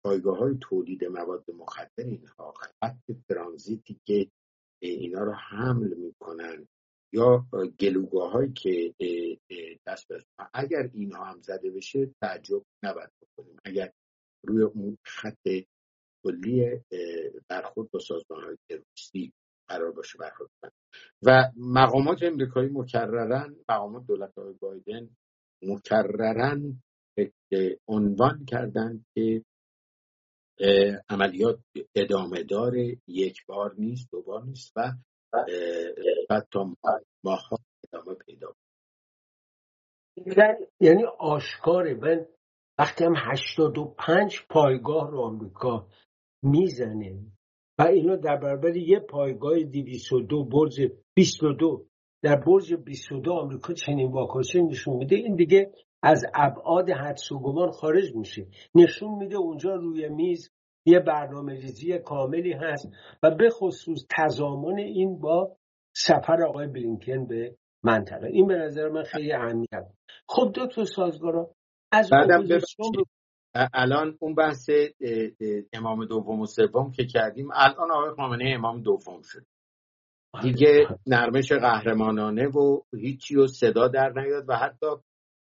پایگاه های تولید مواد مخدر اینها خط ترانزیتی که اینا رو حمل می‌کنن یا گلوگاه هایی که دست اگر اینها هم زده بشه تعجب نباید بکنیم. اگر روی اون خط کلی برخورد با سازمان های تروریستی قرار باشه برخورد کنن. و مقامات امریکایی مکررن مقامات دولت های بایدن مکررن عنوان کردن که عملیات ادامه دار یک بار نیست دو بار نیست و بعد تا ماه ادامه پیدا یعنی آشکاره. من وقتی هم 85 پایگاه رو آمریکا می‌زنه و اینا در برابر یه پایگاه 202 برج 22 در برج 22 آمریکا چنین واکنشی نشون میده. این دیگه از ابعاد حدس و گمان خارج میشه. نشون میده اونجا روی میز یه برنامه ریزی کاملی هست و به خصوص تضامن این با سفر آقای بلینکن به منطقه. این به نظر من خیلی اهمیت خب دو تا سازگارا از الان اون بحث امام دوم و سوم که کردیم الان آقای خامنه امام دوم شد. دیگه نرمش قهرمانانه و هیچی و صدا در نیاد و حتی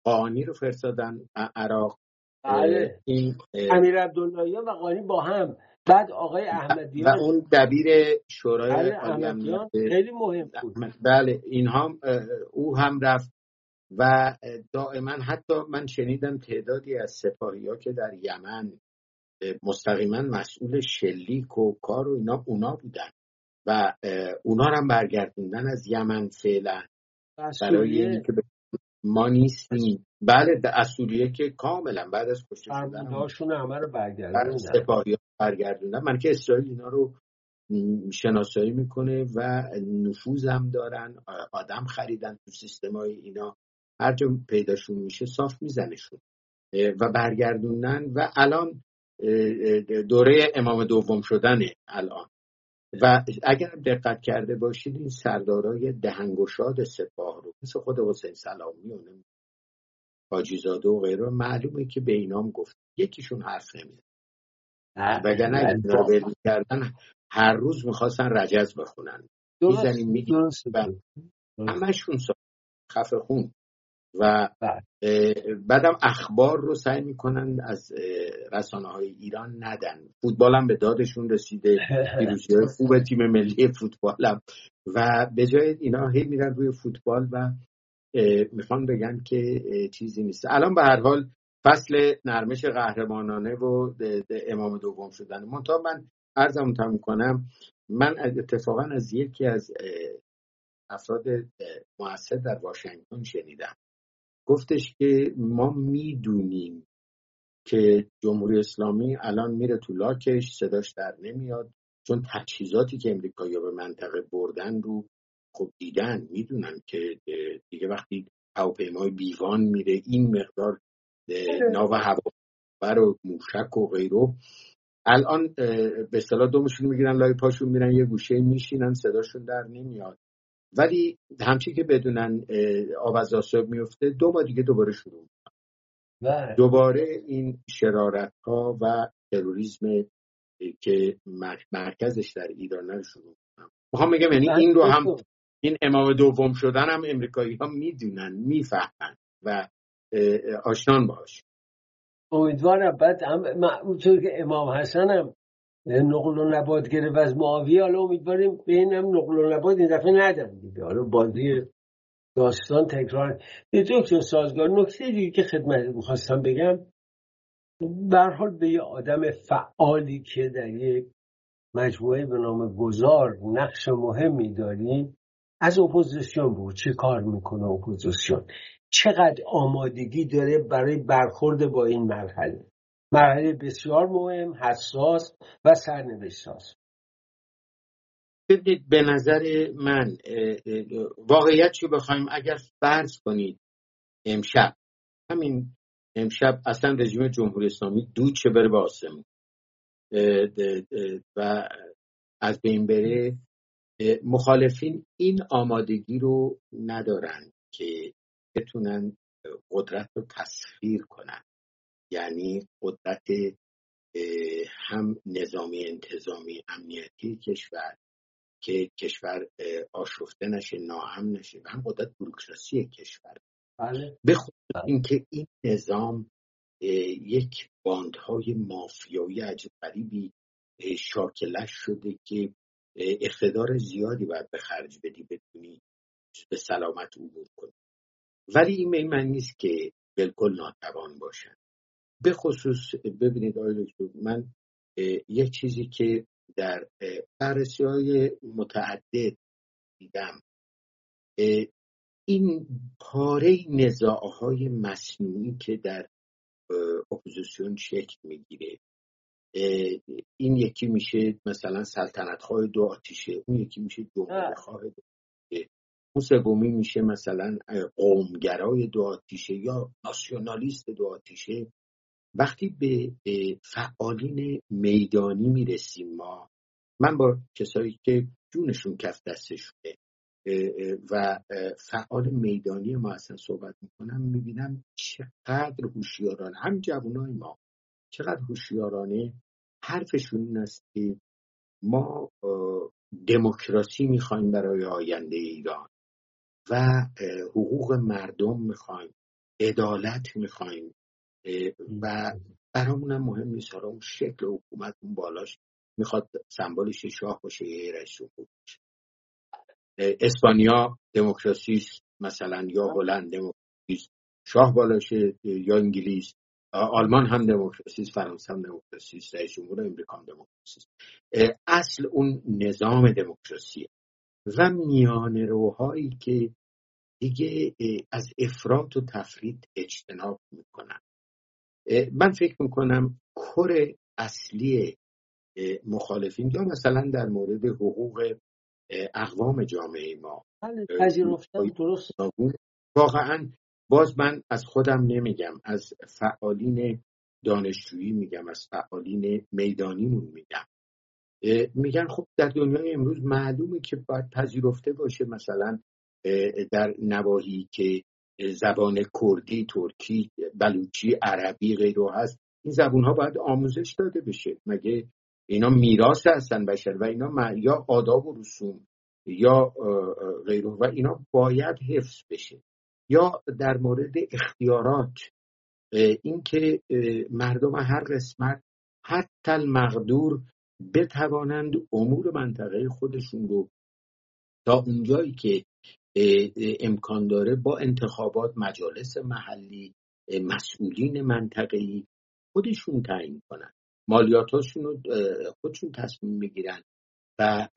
قانی رو فرستادن عراق. بله. این امیر عبداللهی و قانی با هم. بعد آقای احمدیان. و اون دبیر شورای بله خیلی مهم بود. بله اینها او هم رفت و دائما حتی من شنیدم تعدادی از سپاهی ها که در یمن مستقیما مسئول شلیک و کار و اینا اونا بودن و اونا هم برگردوندن از یمن فعلا. برای اینکه ما نیستیم. بله اصولیه که کاملا بعد از کشته شدن هاشون همه رو برگردوندن. سپاهی برگردوندن. من که اسرائیل اینا رو شناسایی می‌کنه و نفوذ هم دارن. آدم خریدن تو سیستم های اینا. هر جا پیداشون میشه صاف میزنشون. و برگردوندن و الان دوره امام دوم شدنه الان. و اگر دقت کرده باشید این سردارای دهنگشاد سپاه رو مثل خود حسین سلامی و حاجیزاده و غیره معلومه که به اینام گفت. یکیشون حرف نمیزن وگرنه اگه کردن هر روز می‌خواستن رجز بخونن. می‌زنیم میگیم. همشون خفه خون. و بله. بعدم اخبار رو سعی می‌کنن از رسانه های ایران ندن. فوتبالم به دادشون رسیده. پیروزی های خوب تیم ملی فوتبالم. و به جای اینا هی میرن روی فوتبال و می‌خوان بگن که چیزی نیست. الان به هر حال فصل نرمش قهرمانانه و امام دوم شدن. منتها من عرضم تموم کنم من اتفاقا از یکی از افراد موثر در واشنگتن شنیدم. گفتش که ما می‌دونیم که جمهوری اسلامی الان میره تو لاکش صداش در نمیاد چون تجهیزاتی که امریکایی به منطقه بردن رو خب دیدن می‌دونن که دیگه وقتی هواپیمای بیوان میره این مقدار ناو هوا و موشک و غیره الان به اصطلاح دومشون می‌گیرن لای پاشون میرن یه گوشه میشینن صداشون در نمیاد. ولی همچی که بدونن آب از آساب میفته دو بار دیگه دوباره شروع بله. دوباره این شرارت ها و تروریسم که مرکزش در ایران رو شروع می‌خوام بگم یعنی این رو هم این امام دوم شدن هم امریکایی ها می‌دونن می‌فهمن و آشنان باش. امیدوارم. بعد هم که امام حسن هم نقل و نباد گرفت از معاویه حالا امیدواریم به این هم نقل و نباد این دفعه ندن دیگه. حالا بازی داستان تکرار. یه دکتر سازگار نکته دیگه که خدمت می‌خواستم بگم حال به یه آدم فعالی که در یک مجموعه به نام گذار نقش مهمی داریم از اپوزیسیون بود. چه کار می‌کنه اپوزیسیون؟ چقدر آمادگی داره برای برخورد با این مرحله؟ مرحله بسیار مهم حساس و سرنوشت ببینید به نظر من واقعیتش رو بخوایم اگر فرض کنید امشب همین امشب اصلا رژیم جمهوری اسلامی دود شه بره به آسمون. و از بین بره مخالفین این آمادگی رو ندارن که بتونن قدرت رو تسخیر کنن. یعنی قدرت هم نظامی انتظامی امنیتی کشور که کشور آشفته نشه ناهم نشه و هم قدرت بروکراسی کشور. بله. به خود اینکه این نظام یک باندهای مافیایی عجب غریبی شاکلش شده که اقتدار زیادی باید به خرج بدی بتونی به سلامت عبور کنی. ولی این من نیست که بالکل ناتوان باشن. به خصوص ببینید آقای دکتر من یک چیزی که در بررسی های متعدد دیدم این پاره های مصنوعی که در اپوزیسیون شکل می‌گیره این یکی میشه مثلا سلطنت خواه دو آتیشه اون یکی میشه جمهوری خواه دو آتیشه اون سومی میشه مثلا قومگرای دو آتیشه یا ناسیونالیست دو آتیشه. وقتی به فعالین میدانی می‌رسیم ما من با کسایی که جونشون کف دستشونه و فعال میدانی ما اصلا صحبت می‌کنم می‌بینم چقدر هوشیارانه هم جوانای ما چقدر هوشیارانه حرفشون این است که ما دموکراسی می‌خوایم برای آینده ایران و حقوق مردم می‌خوایم عدالت می‌خوایم. و برامونم مهم نیست. حالا اون شکل حکومت اون بالاش می‌خواد سمبولش شاه باشه یه رئیس باشه. اسپانیا دموکراسی مثلا یا هلند دموکراسی شاه بالاشه یا انگلیس. آلمان هم دموکراسی فرانسه هم دموکراسی رئیس جمهور امریکا هم دموکراسی اصل اون نظام دموکراسی و میان روهایی که دیگه از افراط و تفرید اجتناب می‌کنن. من فکر می‌کنم کر اصلی مخالفین یا مثلا در مورد حقوق اقوام جامعه ما بله، درست واقعا باز من از خودم نمیگم از فعالین دانشجویی میگم از فعالین میدانیمون میگم. میگن خب در دنیای امروز معلومه که باید پذیرفته باشه مثلا در نواحی که زبان کردی ترکی بلوچی عربی غیره هست. این زبون ها باید آموزش داده بشه. مگه اینا میراث هستن بشر و اینا یا آداب و رسوم یا غیره و اینا باید حفظ بشه. یا در مورد اختیارات اینکه مردم هر قسمت حتی المقدور بتوانند امور منطقه خودشون رو تا اونجایی که امکان داره با انتخابات مجالس محلی مسئولین منطقه‌ای خودشون تعیین کنن. مالیاتاشون رو خودشون تصمیم می‌گیرن و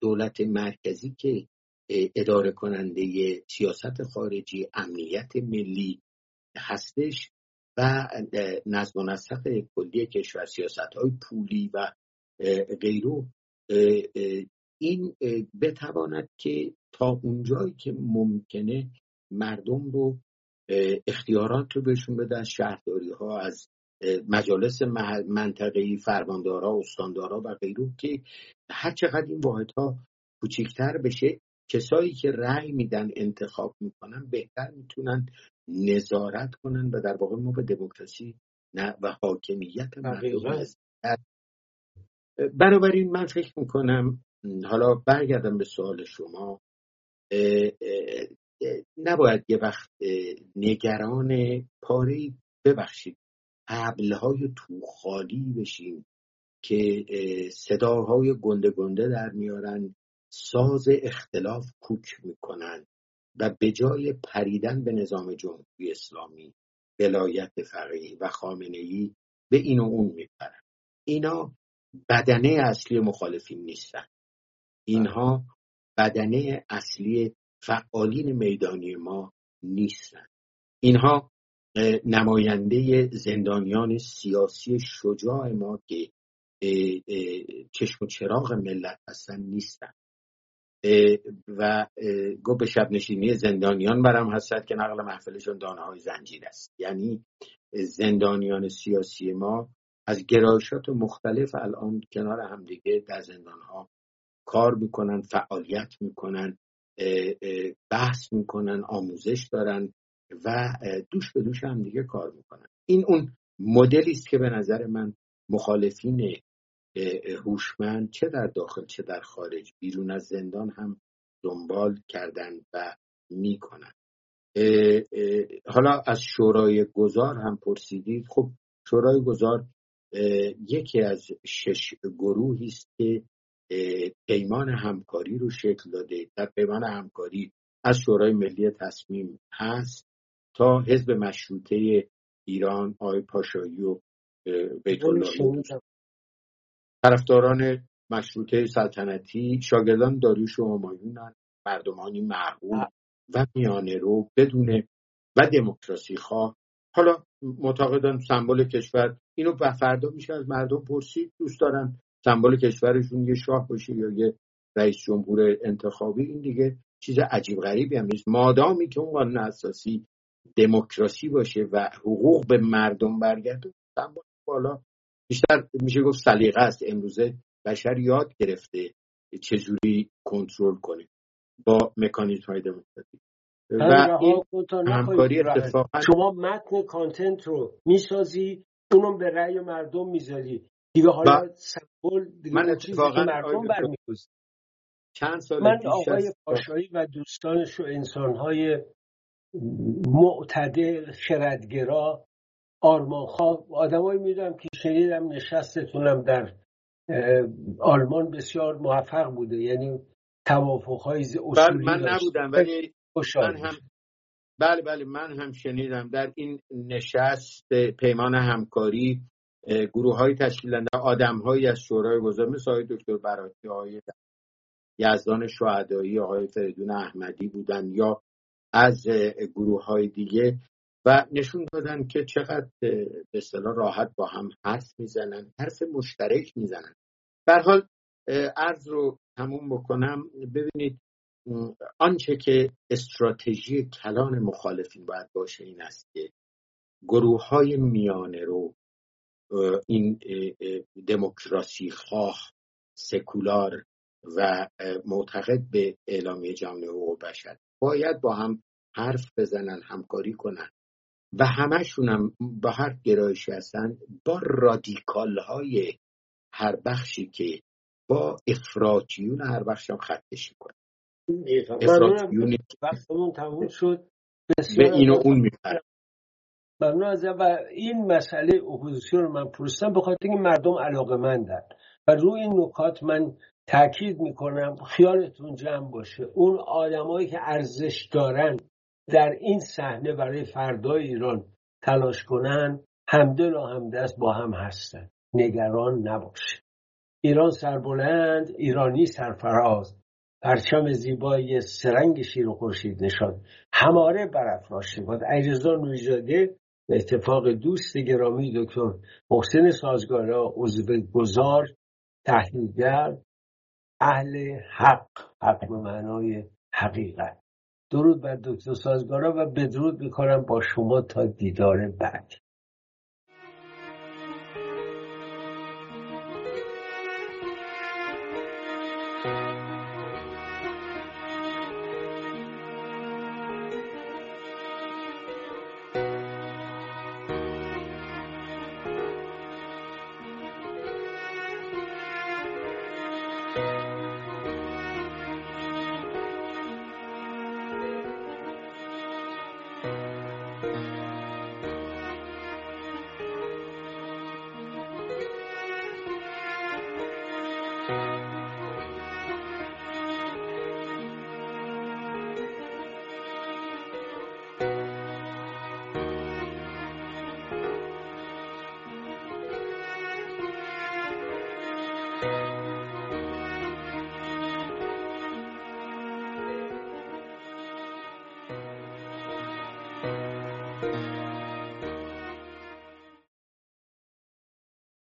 دولت مرکزی که اداره کننده سیاست خارجی امنیت ملی هستش و نظم و نسق کلی کشور سیاست های پولی و غیرو این بتواند که تا اونجایی که ممکنه مردم رو اختیارات رو بهشون بده از شهرداری ها از مجالس منطقه‌ای فرماندارا استاندارا و غیره که هر چقدر این واحدها کوچیکتر بشه کسایی که رأی میدن انتخاب می‌کنن بهتر می‌تونن نظارت کنن و در واقع ما به دموکراسی و حاکمیت مردم بنابراین من فکر می‌کنم حالا برگردم به سوال شما. نباید یه وقت نگران پاره ببخشید. قبلهای تو خالی بشیم که صداهای گنده گنده در میارن ساز اختلاف کوک می‌کنن و به جای پریدن به نظام جمهوری اسلامی ولایت فقیه و خامنه ای به این و اون میپرن. اینا بدنه اصلی مخالفین نیستن. اینها بدنه اصلی فعالین میدانی ما نیستن. اینها نماینده زندانیان سیاسی شجاع ما که چشم و چراغ ملت هستن نیستن. و گو به شب نشینی زندانیان برم هستد که نقل محفلشون دانه های زنجیر است. یعنی زندانیان سیاسی ما از گرایشات مختلف الان کنار همدیگه در زندان ها کار می‌کنن فعالیت می‌کنن بحث می‌کنن آموزش دارن و دوش به دوش هم دیگه کار می‌کنن. این اون مدلی است که به نظر من مخالفین هوشمند چه در داخل چه در خارج بیرون از زندان هم دنبال کردن و می‌کنن. حالا از شورای گذار هم پرسیدید. خب شورای گذار یکی از شش گروهی است که پیمان همکاری رو شکل داده در پیمان همکاری از شورای ملی تصمیم هست تا حزب مشروطه ایران آقای پاشایی و بیت طرفداران مشروطه سلطنتی شاگردان داریوش و همایونن مردمانی معقول و میانه رو بدون و دموکراسی خواه. حالا معتقدن سمبل کشور اینو به فردا میشه از مردم پرسید دوست دارن سمبل کشورشون یه شاه باشه یا یه رئیس جمهور انتخابی این دیگه چیز عجیب غریبی هم نیست. مادامی که اون قانون اساسی دموکراسی باشه و حقوق به مردم برگرده سمبل بالا. بیشتر میشه گفت سلیقه است. امروزه بشر یاد گرفته چجوری کنترل کنه با مکانیزم های دموکراسی و این همکاری اتفاقا شما متن کانتنت رو می‌سازی اونم به رأی مردم می‌ذاری. دیگه حالا سمبل دیگه من اتفاقا چند سال من آقای پاشایی و دوستانش و انسانهای معتدل خردگرا آرمانخواه آدمایی می‌دونم که شنیدم نشستتونم در آلمان بسیار موفق بوده. یعنی توافق های اصولی من نبودم ولی من هم بله بله من هم شنیدم در این نشست پیمان همکاری گروه های تشکیل آدم های از شورای گذار مثل آقای دکتر براتی های یزدان شهدایی آقای فریدون احمدی بودن یا از گروه های دیگه. و نشون دادن که چقدر به اصطلاح راحت با هم حرف می‌زنن حرف مشترک می‌زنن. در حال عرض رو تموم بکنم. ببینید آنچه که استراتژی کلان مخالفین باید باشه این است که گروه های میانه رو این دموکراسی خواه سکولار و معتقد به اعلامیه جهانی حقوق بشر. باید با هم حرف بزنن همکاری کنن و همشون هم با هر گرایشی هستن با رادیکال های هر بخشی که با افراطیون هر بخش هم خط کشی کنن. افراطیون وقتمون تموم شد. به این و اون میپرن ممنون از و این مسئله اپوزیسیون رو من پرسیدم به خاطر اینکه مردم علاقه مندن. و روی این نکات من تاکید می‌کنم خیالتون جمع باشه. اون آدمایی که ارزش دارن در این صحنه برای فردای ایران تلاش کنن همدل و همدست با هم هستن. نگران نباشه. ایران سربلند ایرانی سرفراز. پرچم زیبای سرنگ شیر و خورشید نشان. هماره برافراشته. باد اجرزا نویزاده به اتفاق دوست گرامی دکتر محسن سازگارا عضو گذار تحلیلگر اهل حق حق به معنای حقیقت. درود بر دکتر سازگارا و بدرود می‌کنم با شما تا دیدار بعد.